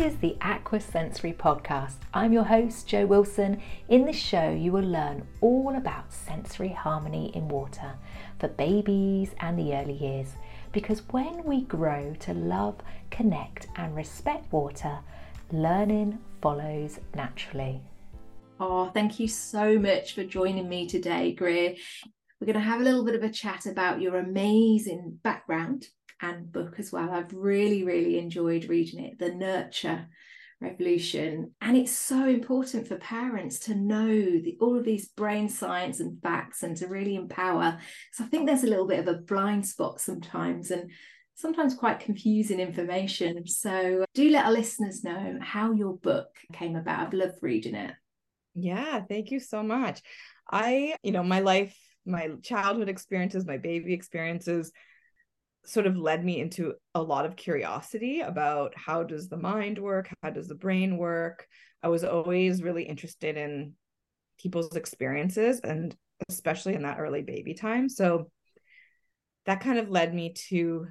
is the Aqua Sensory Podcast. I'm your host, Jo Wilson. In this show, you will learn all about sensory harmony in water for babies and the early years. Because when we grow to love, connect, and respect water, learning follows naturally. Oh, thank you so much for joining me today, Greer. We're going to have a little bit of a chat about your amazing background and book as well. I've really, really enjoyed reading it, The Nurture Revolution. And it's so important for parents to know the, all of these brain science and facts and to really empower. So I think there's a little bit of a blind spot sometimes and sometimes quite confusing information. So do let our listeners know how your book came about. I've loved reading it. Yeah, thank you so much. I, you know, my life, my childhood experiences, my baby experiences sort of led me into a lot of curiosity about how does the mind work? How does the brain work? I was always really interested in people's experiences and especially in that early baby time. So that kind of led me to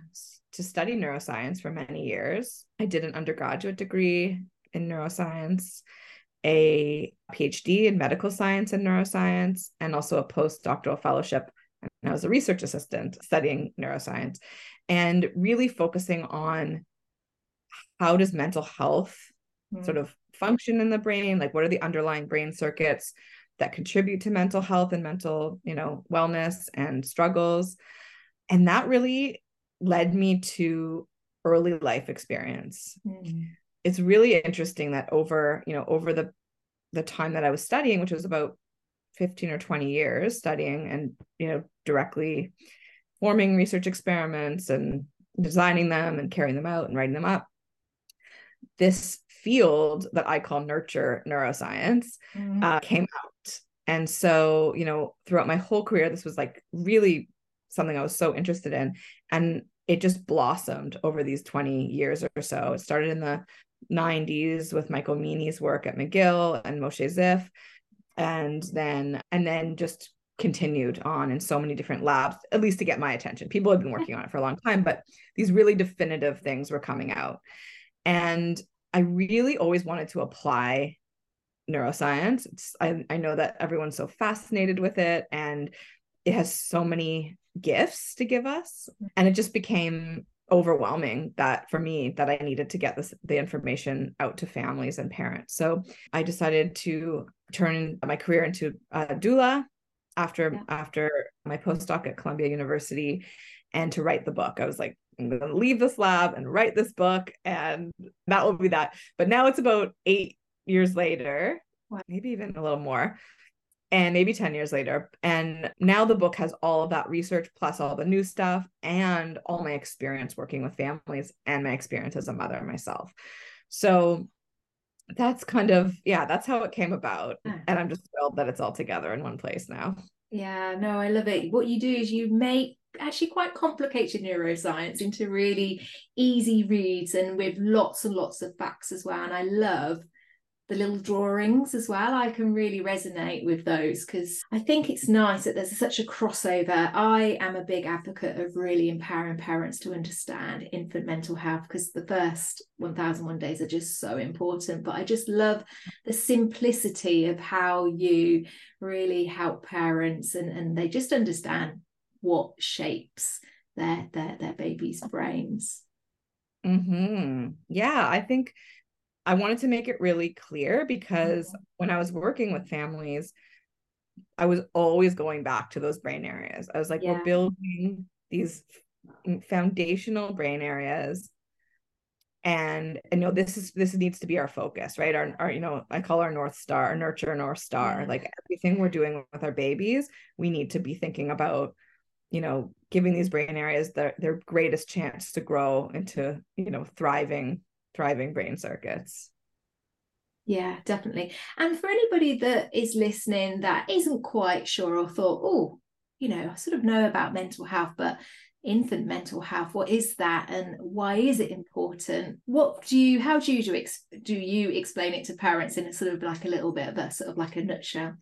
to study neuroscience for many years. I did an undergraduate degree in neuroscience a phd in medical science and neuroscience and also a postdoctoral fellowship and I was a research assistant studying neuroscience and really focusing on how does mental health mm-hmm. sort of function in the brain like what are the underlying brain circuits that contribute to mental health and mental you know wellness and struggles and that really led me to early life experience mm-hmm. it's really interesting that over you know over the the time that i was studying which was about 15 or 20 years studying and you know directly forming research experiments and designing them and carrying them out and writing them up. This field that i call nurture neuroscience mm-hmm. uh, came out. And so you know throughout my whole career this was like really something i was so interested in. And it just blossomed over these 20 years or so. It started in the 90s with michael meaney's work at mcgill and moshe Szyf and then and then just continued on in so many different labs at least to get my attention. People had been working on it for a long time but these really definitive things were coming out. And i really always wanted to apply neuroscience. I, I know that everyone's so fascinated with it and it has so many gifts to give us mm-hmm. and it just became overwhelming that for me that I needed to get this the information out to families and parents. So I decided to turn my career into a doula after yeah. after my postdoc at Columbia University and to write the book. I was like I'm going to leave this lab and write this book and that will be that. But now it's about 8 years later, maybe even a little more and maybe 10 years later. And now the book has all of that research plus all the new stuff and all my experience working with families and my experience as a mother myself. So that's kind of, yeah, that's how it came about. And I'm just thrilled that it's all together in one place now. Yeah, no, I love it. What you do is you make actually quite complicated neuroscience into really easy reads and with lots and lots of facts as well. And I love the little drawings as well. I can really resonate with those because I think it's nice that there's such a crossover. I am a big advocate of really empowering parents to understand infant mental health because the first 1001 days are just so important. But I just love the simplicity of how you really help parents and, and they just understand what shapes their their their baby's brains. Mm-hmm. Yeah, I think I wanted to make it really clear because mm-hmm. when I was working with families, I was always going back to those brain areas. I was like, yeah. we're building these foundational brain areas and and you know this is this needs to be our focus right our, our you know i call our north star our nurture north star yeah. like everything we're doing with our babies we need to be thinking about you know giving these brain areas their their greatest chance to grow into you know thriving thriving brain circuits. Yeah, definitely. And for anybody that is listening that isn't quite sure or thought, oh, you know, I sort of know about mental health, but infant mental health, what is that and why is it important? What do you, how do you do, do you explain it to parents in a sort of like a little bit of a sort of like a nutshell?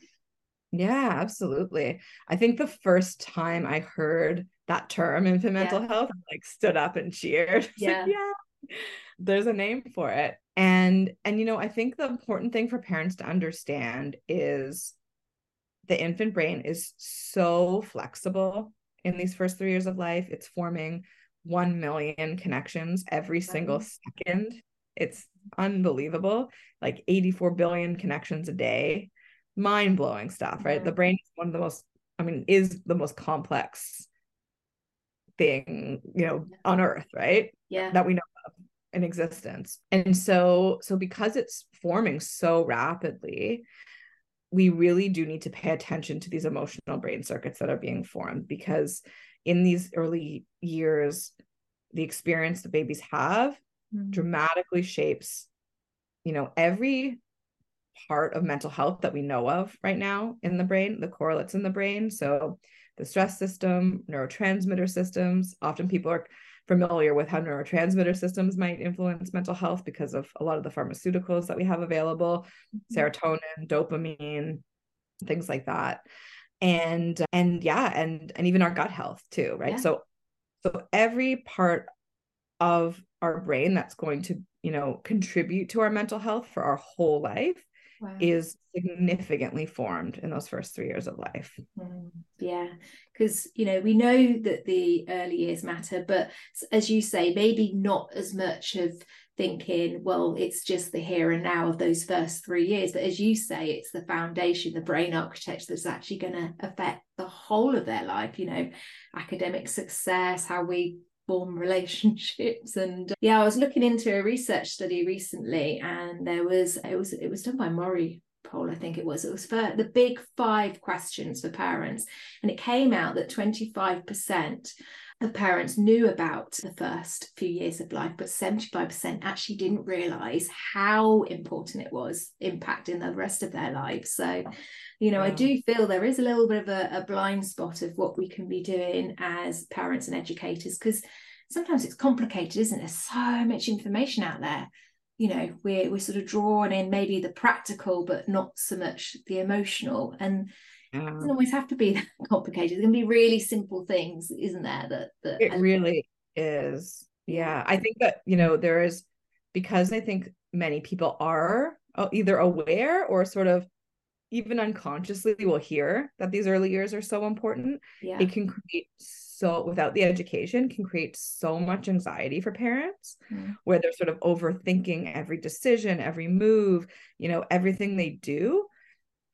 Yeah, absolutely. I think the first time I heard that term infant mental yeah. health, I like stood up and cheered. Yeah. Like, yeah, there's a name for it. And and you know i think the important thing for parents to understand is the infant brain is so flexible in these first three years of life. It's forming 1 million connections every single mm-hmm. second. It's unbelievable. Like 84 billion connections a day. Mind-blowing stuff right? The mm-hmm. brain is one of the most i mean is the most complex thing you know on earth right? Yeah. That we know in existence and so so because it's forming so rapidly we really do need to pay attention to these emotional brain circuits that are being formed because in these early years the experience the babies have mm-hmm. dramatically shapes you know every part of mental health that we know of right now in the brain the correlates in the brain so the stress system neurotransmitter systems often people are familiar with how neurotransmitter systems might influence mental health because of a lot of the pharmaceuticals that we have available mm-hmm. serotonin dopamine things like that and and yeah and and even our gut health too right yeah. so so every part of our brain that's going to you know contribute to our mental health for our whole life wow. is significantly formed in those first three years of life. Mm, yeah, because you know we know that the early years matter, but as you say, maybe not as much of thinking, well, it's just the here and now of those first three years. But as you say, it's the foundation, the brain architecture that's actually going to affect the whole of their life, you know, academic success, how we form relationships. And yeah i was looking into a research study recently and there was it was it was done by MORI poll i think it was it was for the big five questions for parents and it came out that 25% of parents knew about the first few years of life, but 75% actually didn't realize how important it was impacting the rest of their lives. So, you know, I do feel there is a little bit of a, a blind spot of what we can be doing as parents and educators because sometimes it's complicated, isn't it? There's so much information out there. You know, we're we're sort of drawn in maybe the practical, but not so much the emotional. And it doesn't mm. always have to be that complicated. It can be really simple things, isn't there? That that it really is. Yeah, I think that you know there is because I think many people are either aware or sort of even unconsciously will hear that these early years are so important. Yeah. It can create so without the education can create so much anxiety for parents mm. where they're sort of overthinking every decision, every move, you know, everything they do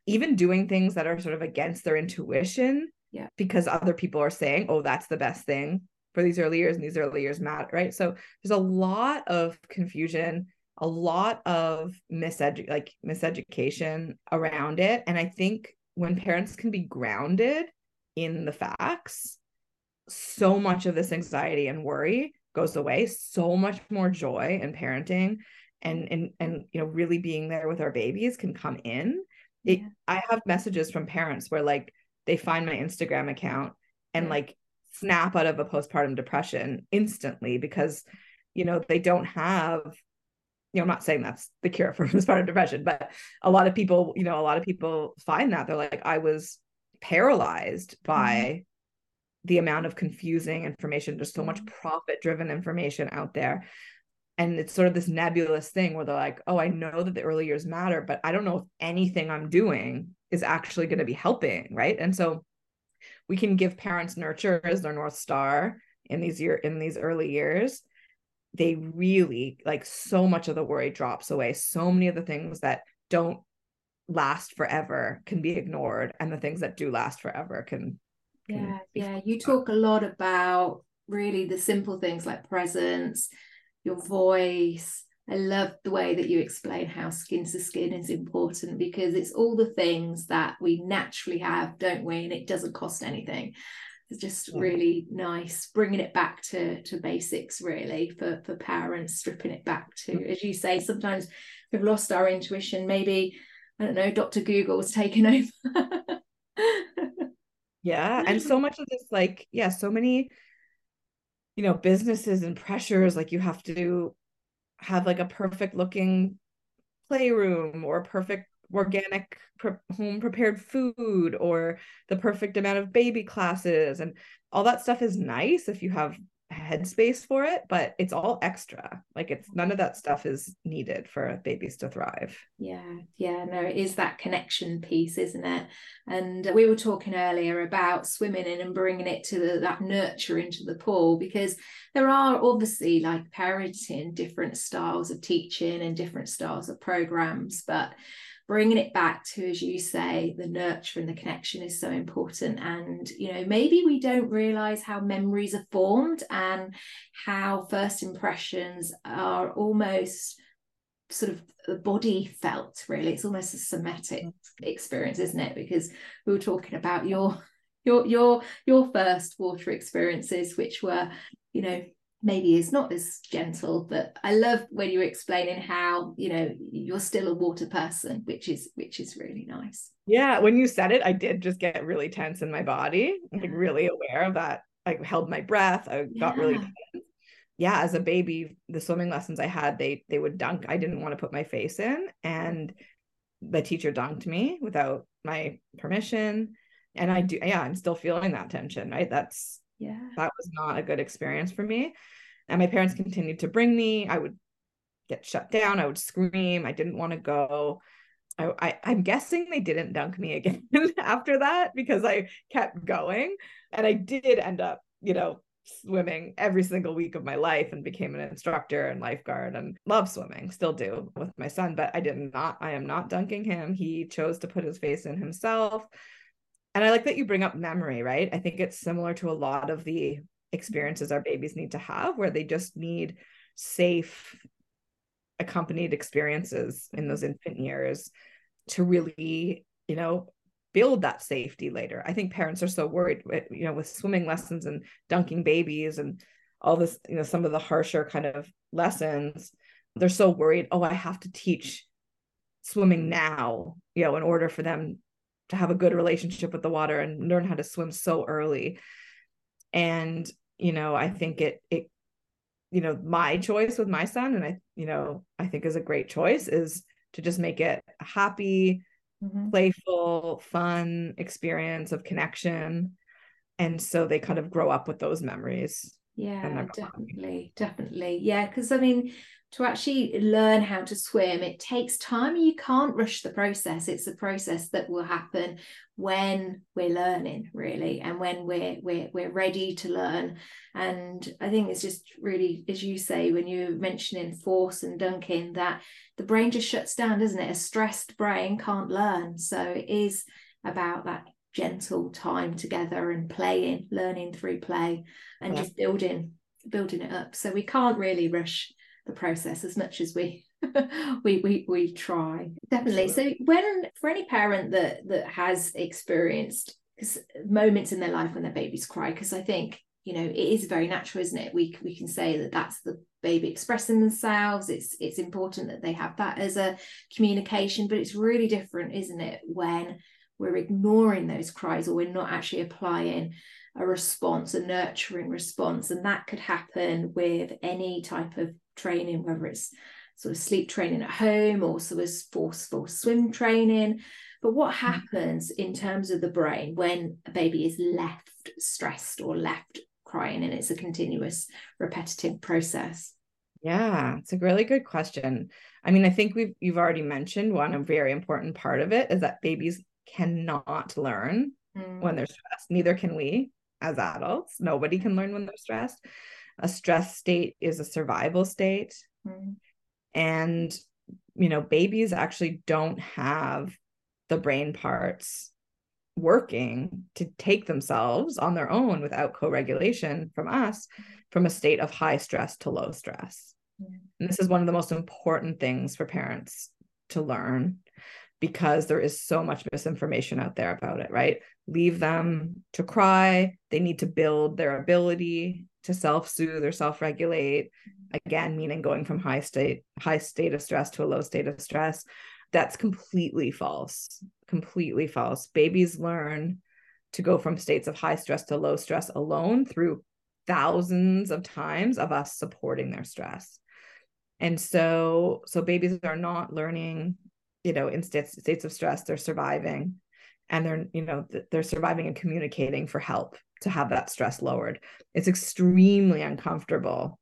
even doing things that are sort of against their intuition yeah because other people are saying oh that's the best thing for these early years and these early years matter right so there's a lot of confusion a lot of misedu- like miseducation around it and i think when parents can be grounded in the facts so much of this anxiety and worry goes away so much more joy in parenting and and and you know really being there with our babies can come in it, yeah. I have messages from parents where like they find my Instagram account and yeah. like snap out of a postpartum depression instantly because you know they don't have you know I'm not saying that's the cure for postpartum depression but a lot of people you know a lot of people find that they're like I was paralyzed by mm-hmm. The amount of confusing information. There's so much mm-hmm. profit driven information out there. And it's sort of this nebulous thing where they're like oh i know that the early years matter but i don't know if anything i'm doing is actually going to be helping right? And so we can give parents nurture as their north star in these year in these early years. They really like so much of the worry drops away. So many of the things that don't last forever can be ignored and the things that do last forever can, can yeah yeah you talk a lot about really the simple things like presence your voice. I love the way that you explain how skin to skin is important because it's all the things that we naturally have, don't we? And it doesn't cost anything. It's just really nice bringing it back to to basics, really, for for parents, stripping it back to, mm. as you say, sometimes we've lost our intuition. Maybe I don't know, Dr. Google's taken over. Yeah, and so much of this, like, yeah, so many you know businesses and pressures like you have to have like a perfect looking playroom or perfect organic pre- home prepared food or the perfect amount of baby classes and all that stuff is nice if you have headspace for it, but it's all extra. Like it's none of that stuff is needed for babies to thrive. Yeah, yeah, no, it is that connection piece, isn't it? And we were talking earlier about swimming in and bringing it to the, that nurture into the pool because there are obviously like parenting different styles of teaching and different styles of programs, but bringing it back to as you say the nurture and the connection is so important. And you know maybe we don't realize how memories are formed and how first impressions are almost sort of the body felt really. It's almost a somatic mm-hmm. experience isn't it? Because we were talking about your your your your first water experiences which were you know maybe is not as gentle but i love when you're explaining how you know you're still a water person which is which is really nice. Yeah when you said it i did just get really tense in my body like really aware of that. I held my breath i got really tense. Yeah as a baby the swimming lessons i had they they would dunk. I didn't want to put my face in and the teacher dunked me without my permission. And i do yeah i'm still feeling that tension right? That's yeah. that was not a good experience for me. And my parents continued to bring me. I would get shut down. I would scream. I didn't want to go. I, I am guessing they didn't dunk me again after that because I kept going. And I did end up you know swimming every single week of my life and became an instructor and lifeguard and love swimming still do with my son but I did not I am not dunking him. He chose to put his face in himself and I like that you bring up memory right? I think it's similar to a lot of the experiences our babies need to have where they just need safe accompanied experiences in those infant years to really you know build that safety later. I think parents are so worried you know with swimming lessons and dunking babies and all this you know some of the harsher kind of lessons they're so worried oh i have to teach swimming now you know in order for them to have a good relationship with the water and learn how to swim so early. And you know i think it it you know my choice with my son and i you know i think is a great choice is to just make it a happy mm-hmm. playful fun experience of connection. And so they kind of grow up with those memories. Yeah definitely definitely. Yeah because i mean to actually learn how to swim it takes time. You can't rush the process. It's a process that will happen when we're learning really and when we're we're, we're ready to learn. And i think it's just really as you say when you're mentioning force and dunking that the brain just shuts down doesn't it? A stressed brain can't learn. So it is about that gentle time together and playing learning through play and yeah. just building building it up. So we can't really rush the process as much as we we we we try. Definitely. So when for any parent that that has experienced moments in their life when their babies cry because i think you know it is very natural isn't it? We we can say that that's the baby expressing themselves. It's it's important that they have that as a communication but it's really different isn't it when we're ignoring those cries or we're not actually applying a response a nurturing response. And that could happen with any type of training, whether it's sort of sleep training at home or sort of forceful swim training. But what mm-hmm. happens in terms of the brain when a baby is left stressed or left crying and it's a continuous repetitive process? Yeah, it's a really good question. I mean, I think we've you've already mentioned one a very important part of it is that babies cannot learn mm. when they're stressed. Neither can we as adults. Nobody can learn when they're stressed a stress state is a survival state mm-hmm. and you know babies actually don't have the brain parts working to take themselves on their own without co-regulation from us from a state of high stress to low stress mm-hmm. and this is one of the most important things for parents to learn because there is so much misinformation out there about it right? Leave them to cry. They need to build their ability to self-soothe or self-regulate. Again meaning going from high state high state of stress to a low state of stress. That's completely false completely false. Babies learn to go from states of high stress to low stress alone through thousands of times of us supporting their stress. And so so babies are not learning you know in states states of stress they're surviving and they're you know they're surviving and communicating for help to have that stress lowered. It's extremely uncomfortable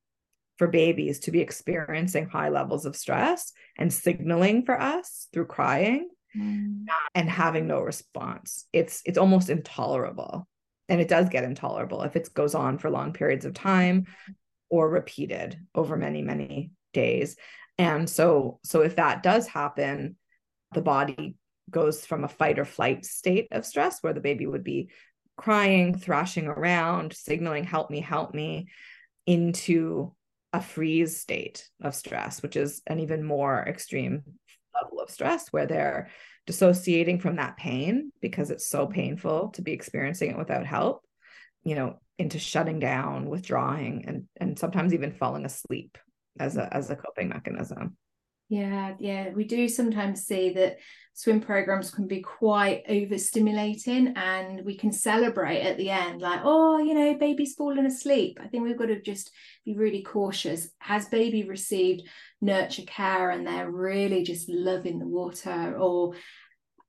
for babies to be experiencing high levels of stress and signaling for us through crying mm. and having no response. It's it's almost intolerable. And it does get intolerable if it goes on for long periods of time or repeated over many many days. And so so if that does happen, the body goes from a fight or flight state of stress where the baby would be crying, thrashing around, signaling, help me, help me, into a freeze state of stress, which is an even more extreme level of stress where they're dissociating from that pain because it's so painful to be experiencing it without help, you know, into shutting down, withdrawing, and and sometimes even falling asleep as a as a coping mechanism. Yeah, yeah, we do sometimes see that swim programs can be quite overstimulating and we can celebrate at the end like oh you know baby's fallen asleep. I think we've got to just be really cautious. Has baby received nurture care and they're really just loving the water or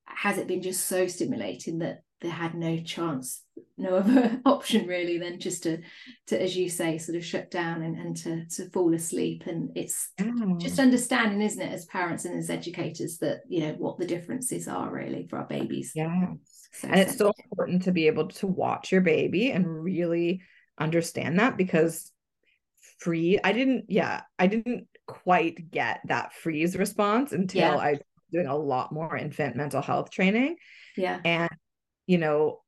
has it been just so stimulating that they had no chance no other option really than just to to as you say sort of shut down and, and to to fall asleep. And it's mm. just understanding isn't it as parents and as educators that you know what the differences are really for our babies. Yeah so and it's so important to be able to watch your baby and really understand that because free i didn't yeah i didn't quite get that freeze response until yeah. i was doing a lot more infant mental health training. Yeah. And you know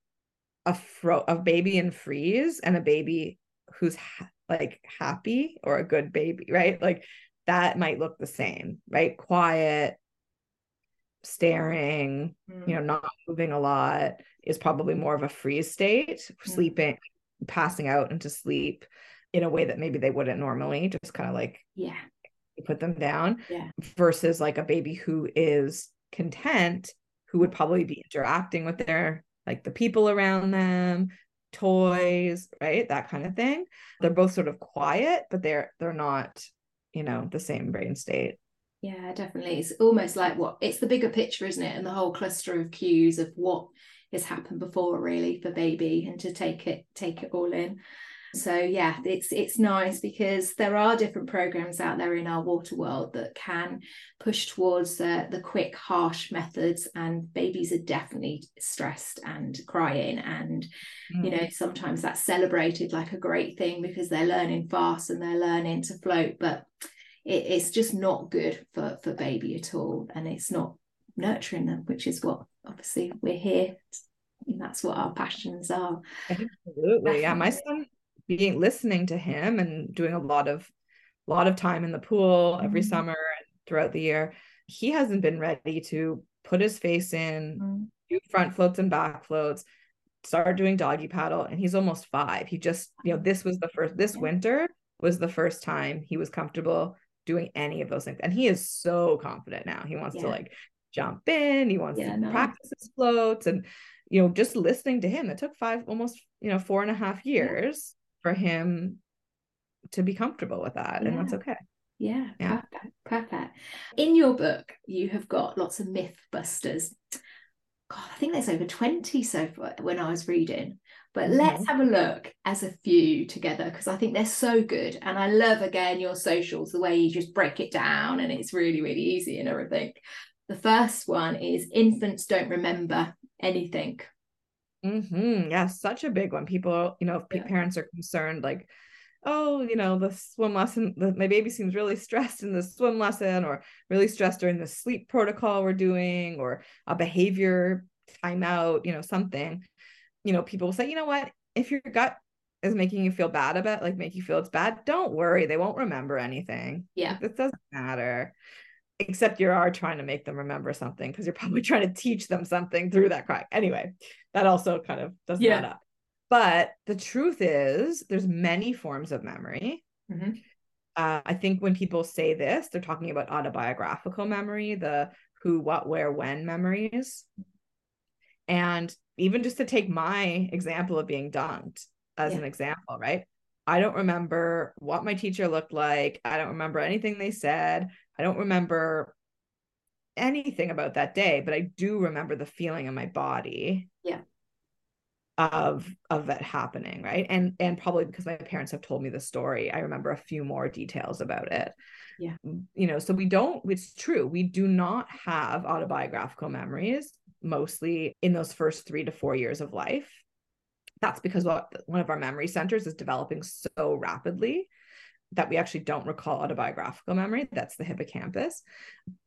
a fro a baby in freeze and a baby who's ha- like happy or a good baby right? Like that might look the same right? Quiet staring mm. you know not moving a lot is probably more of a freeze state mm. sleeping passing out into sleep in a way that maybe they wouldn't normally just kind of like yeah. put them down yeah. versus like a baby who is content who would probably be interacting with their like the people around them toys right? That kind of thing. They're both sort of quiet but they're they're not you know the same brain state. Yeah definitely. It's almost like what it's the bigger picture isn't it? And the whole cluster of cues of what has happened before really for baby and to take it take it all in so yeah it's it's nice because there are different programs out there in our water world that can push towards uh, the quick harsh methods and babies are definitely stressed and crying. And mm. you know sometimes that's celebrated like a great thing because they're learning fast and they're learning to float but it, it's just not good for for baby at all and it's not nurturing them which is what obviously we're here and that's what our passions are. Absolutely. Yeah my son being listening to him and doing a lot of a lot of time in the pool every mm-hmm. summer and throughout the year he hasn't been ready to put his face in mm-hmm. do front floats and back floats start doing doggy paddle and he's almost five he just you know this was the first this winter was the first time he was comfortable doing any of those things and he is so confident now he wants yeah. to like jump in he wants yeah, to no. practice his floats and you know just listening to him it took five almost you know four and a half years for him to be comfortable with that yeah. and that's okay. Yeah, yeah. perfect perfect. In your book you have got lots of myth busters god i think there's over 20 so far when i was reading but mm-hmm. let's have a look as a few together because i think they're so good and i love again your socials the way you just break it down and it's really really easy and everything. The first one is infants don't remember anything Mm-hmm. Yeah, such a big one. People, you know, yeah. parents are concerned, like, oh, you know, the swim lesson, the, my baby seems really stressed in the swim lesson, or really stressed during the sleep protocol we're doing, or a behavior timeout, you know, something. You know, people will say, you know what, if your gut is making you feel bad about, like, make you feel it's bad, don't worry, they won't remember anything. Yeah, it doesn't matter except you are trying to make them remember something because you're probably trying to teach them something through that cry. Anyway, that also kind of doesn't yeah. add up. But the truth is, there's many forms of memory. Mm-hmm. Uh, I think when people say this, they're talking about autobiographical memory, the who, what, where, when memories. And even just to take my example of being dunked as yeah. an example, right? I don't remember what my teacher looked like. I don't remember anything they said. I don't remember anything about that day, but I do remember the feeling in my body. Yeah. of of it happening right and and probably because my parents have told me the story i remember a few more details about it yeah mm, you know so we don't it's true we do not have autobiographical memories mostly in those first 3 to 4 years of life that's because what one of our memory centers is developing so rapidly that we actually don't recall autobiographical memory that's the hippocampus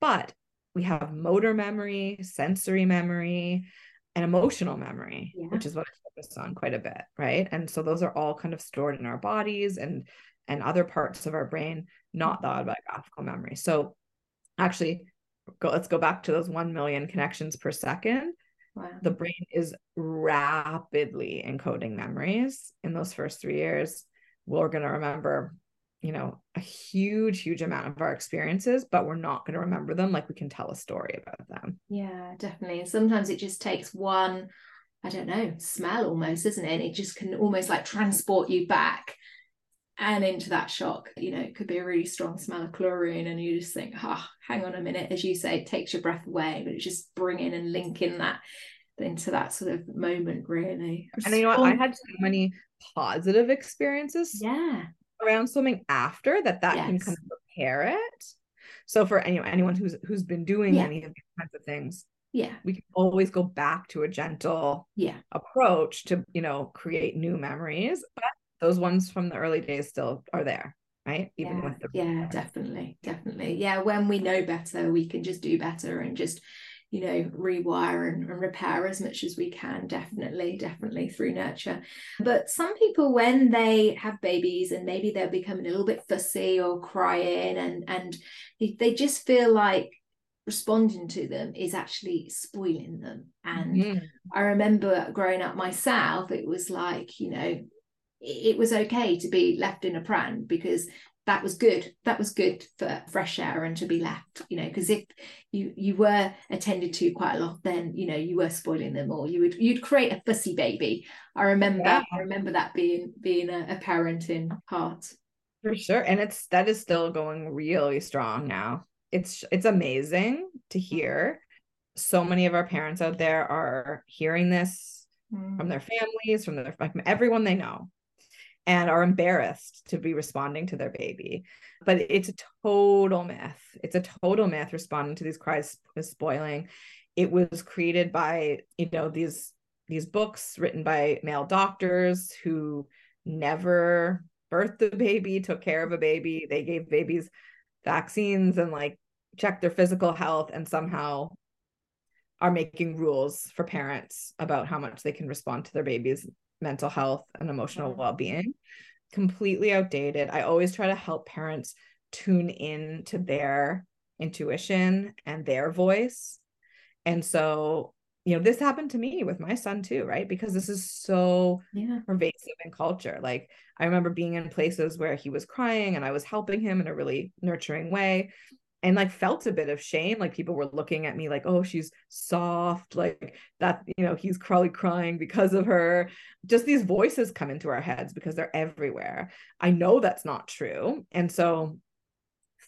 but we have motor memory sensory memory and emotional memory, yeah. which is what I focus on quite a bit, right? And so those are all kind of stored in our bodies and and other parts of our brain, not the autobiographical memory. So actually, go, let's go back to those 1 million connections per second. Wow. The brain is rapidly encoding memories in those first three years. We're going to remember you know a huge huge amount of our experiences but we're not going to remember them like we can tell a story about them. Yeah definitely. And sometimes it just takes one i don't know smell almost isn't it? It just can almost like transport you back and into that shock. You know it could be a really strong smell of chlorine and you just think ah oh, hang on a minute. As you say it takes your breath away but it's just bringing and linking that into that sort of moment really. And you know what? I had so many positive experiences. Yeah around swimming after that that yes. can kind of prepare it. So for any, anyone who's who's been doing yeah. any of these kinds of things yeah. we can always go back to a gentle yeah. approach to you know create new memories but those ones from the early days still are there right? Even yeah, with the yeah definitely. Definitely. Yeah when we know better we can just do better and just you know rewire and, and, repair as much as we can definitely definitely through nurture but some people when they have babies and maybe they're becoming a little bit fussy or crying and and they just feel like responding to them is actually spoiling them and mm-hmm. i remember growing up myself it was like you know it was okay to be left in a pram because that was good. That was good for fresh air and to be left you know because if you you were attended to quite a lot then you know you were spoiling them or you would you'd create a fussy baby. I remember yeah. i remember that being being a, a parenting part for sure. And it's that is still going really strong now. It's it's amazing to hear so many of our parents out there are hearing this mm. from their families from their from everyone they know and are embarrassed to be responding to their baby. But it's a total myth. It's a total myth responding to these cries is spoiling. It was created by, you know, these these books written by male doctors who never birthed a baby, took care of a baby. They gave babies vaccines and like checked their physical health and somehow are making rules for parents about how much they can respond to their babies mental health and emotional mm-hmm. well-being completely outdated. I always try to help parents tune in to their intuition and their voice. And so you know this happened to me with my son too right? Because this is so yeah. pervasive in culture. Like i remember being in places where he was crying and i was helping him in a really nurturing way and like felt a bit of shame like people were looking at me like oh she's soft like that you know he's probably crying because of her. Just these voices come into our heads because they're everywhere. I know that's not true and so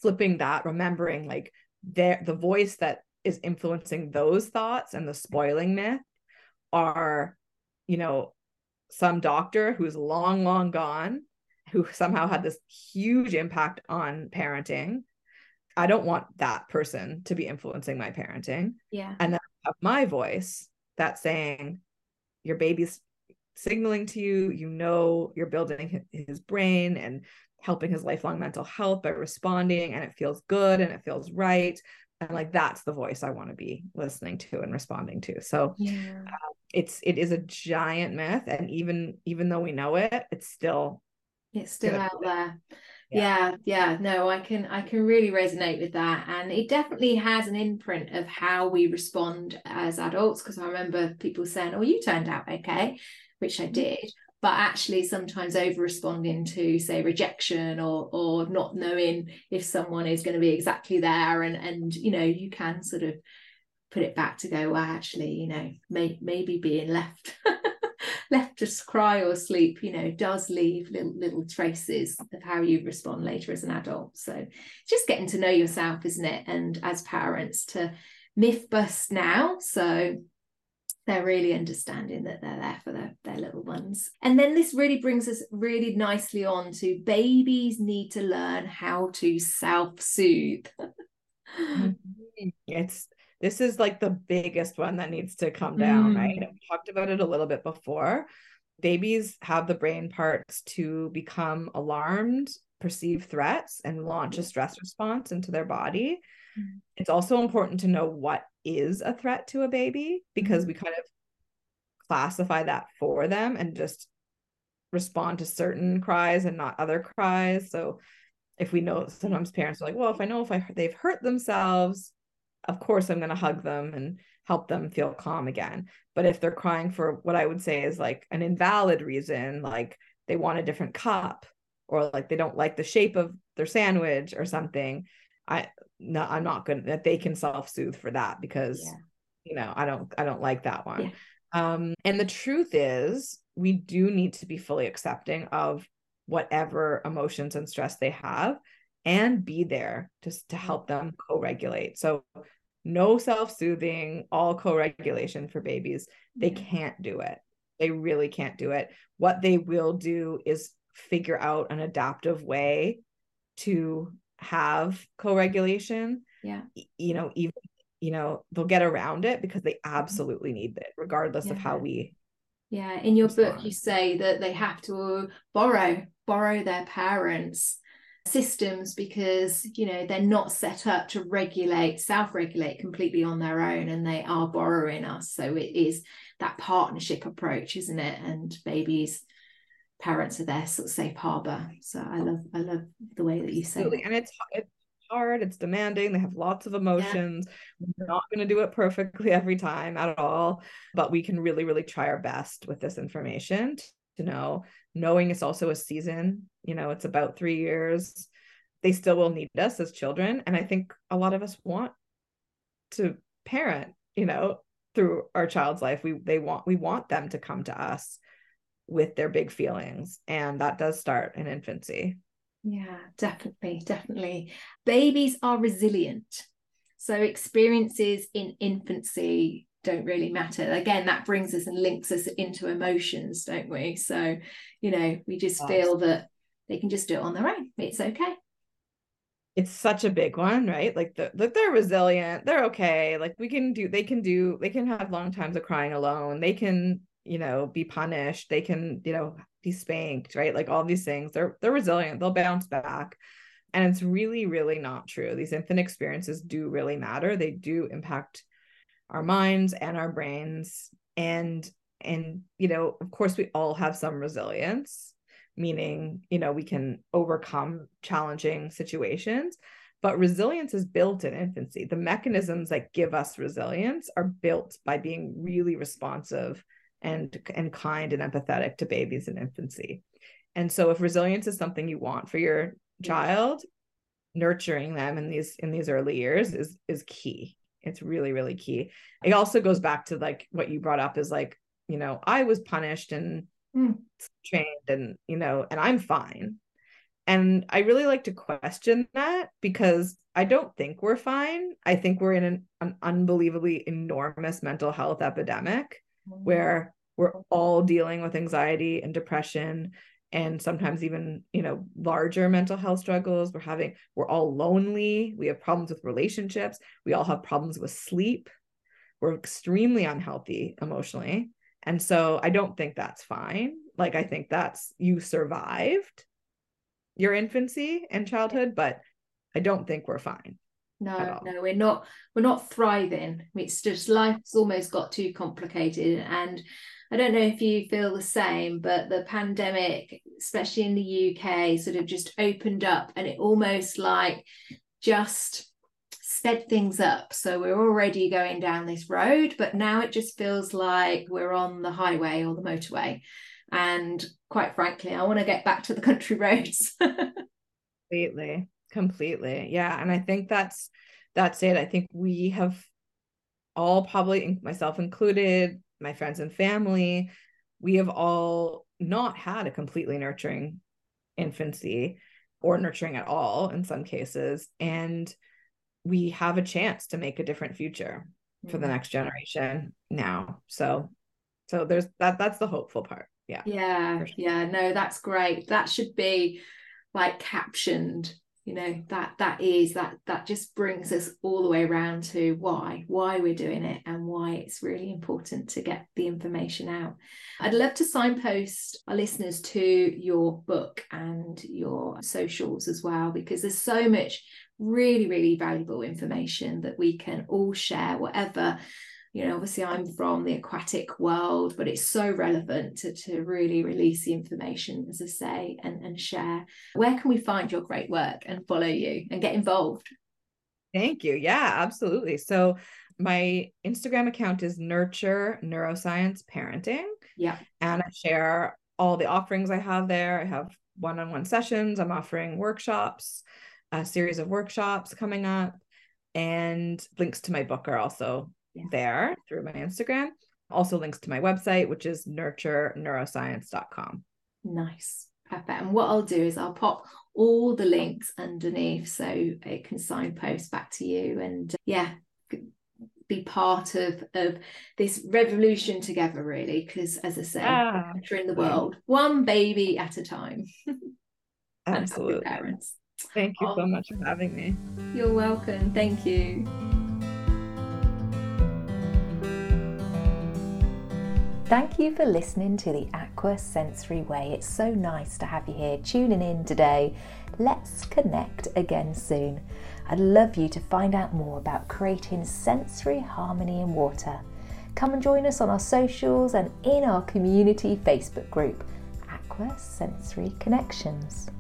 flipping that remembering like there the voice that is influencing those thoughts and the spoiling myth are you know some doctor who's long long gone who somehow had this huge impact on parenting I don't want that person to be influencing my parenting. Yeah. And then I have my voice that's saying your baby's signaling to you, you know, you're building his brain and helping his lifelong mental health by responding, and it feels good and it feels right. And like that's the voice I want to be listening to and responding to. So yeah. uh, it's it is a giant myth, and even even though we know it, it's still it's still out there yeah. yeah yeah no i can i can really resonate with that and it definitely has an imprint of how we respond as adults because i remember people saying oh you turned out okay which i mm-hmm. did but actually sometimes over responding to say rejection or or not knowing if someone is going to be exactly there and and you know you can sort of put it back to go well actually you know may, maybe being left left to cry or sleep, you know, does leave little little traces of how you respond later as an adult. So just getting to know yourself, isn't it? And as parents to myth bust now. So they're really understanding that they're there for their, their little ones. And then this really brings us really nicely on to babies need to learn how to self-soothe. Mm-hmm. it's this is like the biggest one that needs to come down, mm. right? We talked about it a little bit before. Babies have the brain parts to become alarmed, perceive threats, and launch a stress response into their body. Mm. It's also important to know what is a threat to a baby because mm-hmm. we kind of classify that for them and just respond to certain cries and not other cries. So if we know sometimes parents are like, well, if I know if I they've hurt themselves, of course I'm going to hug them and help them feel calm again. But if they're crying for what I would say is like an invalid reason, like they want a different cup or like they don't like the shape of their sandwich or something, I no, I'm not going that they can self-soothe for that because yeah. you know, I don't I don't like that one. Yeah. Um and the truth is we do need to be fully accepting of whatever emotions and stress they have and be there just to help them co-regulate. So no self-soothing, all co-regulation for babies. They can't do it. They really can't do it. What they will do is figure out an adaptive way to have co-regulation yeah you know even you know they'll get around it because they mm-hmm. absolutely need it regardless yeah. of how we yeah in your book you say that they have to borrow borrow their parents systems because you know they're not set up to regulate self-regulate completely on their own and they are borrowing us so it is that partnership approach isn't it and babies parents are their sort of safe harbor. So I love I love the way that you say it. And it's it's hard, it's demanding, they have lots of emotions. Yeah. We're not going to do it perfectly every time at all, but we can really, really try our best with this information to know. Knowing it's also a season, you know, it's about three years. They still will need us as children. And I think a lot of us want to parent, you know, through our child's life. We they want we want them to come to us with their big feelings. And that does start in infancy. Yeah, definitely, definitely. Babies are resilient. So experiences in infancy don't really matter. Again, that brings us and links us into emotions, don't we? So, you know, we just yes. feel that they can just do it on their own. It's okay. It's such a big one, right? Like the like they're resilient, they're okay. Like we can do, they can do, they can have long times of crying alone. They can you know be punished they can you know be spanked right like all these things they're they're resilient they'll bounce back and it's really really not true these infant experiences do really matter they do impact our minds and our brains and and you know of course we all have some resilience meaning you know we can overcome challenging situations but resilience is built in infancy the mechanisms that give us resilience are built by being really responsive and and kind and empathetic to babies in infancy. And so if resilience is something you want for your child, nurturing them in these in these early years is is key. It's really really key. It also goes back to like what you brought up is like, you know, I was punished and mm. trained and you know, and I'm fine. And I really like to question that because I don't think we're fine. I think we're in an, an unbelievably enormous mental health epidemic where we're all dealing with anxiety and depression and sometimes even you know larger mental health struggles. We're having we're all lonely. We have problems with relationships. We all have problems with sleep. We're extremely unhealthy emotionally. And so i don't think that's fine. Like i think that's you survived your infancy and childhood but i don't think we're fine no no we're not we're not thriving. It's just life's almost got too complicated. And i don't know if you feel the same but the pandemic especially in the uk sort of just opened up and it almost like just sped things up. So we're already going down this road but now it just feels like we're on the highway or the motorway. And quite frankly i want to get back to the country roads. Completely completely yeah and i think that's that's it. I think we have all probably myself included my friends and family we have all not had a completely nurturing infancy or nurturing at all in some cases and we have a chance to make a different future for the Mm. next generation now. So so there's that that's the hopeful part. Yeah. Yeah, sure. yeah, no, that's great. That should be like captioned, you know, that that is that that just brings us all the way around to why, why we're doing it and why it's really important to get the information out. I'd love to signpost our listeners to your book and your socials as well, because there's so much really, really valuable information that we can all share, whatever you know obviously i'm from the aquatic world but it's so relevant to, to really release the information as i say and, and share where can we find your great work and follow you and get involved Thank you. Yeah, absolutely. So my Instagram account is nurture neuroscience parenting. yeah And I share all the offerings I have there. I have one-on-one sessions. I'm offering workshops, a series of workshops coming up, and links to my book are also Yeah. there through my Instagram. Also links to my website, which is nurtureneuroscience.com. nice perfect and what i'll do is i'll pop all the links underneath so it can signpost back to you and uh, yeah be part of of this revolution together really because as i say Yeah, bettering the world one baby at a time absolutely. parents Thank you so Oh. much for having me. You're welcome. Thank you. Thank you for listening to the Aqua Sensory Way. It's so nice to have you here tuning in today. Let's connect again soon. I'd love you to find out more about creating sensory harmony in water. Come and join us on our socials and in our community Facebook group, Aqua Sensory Connections.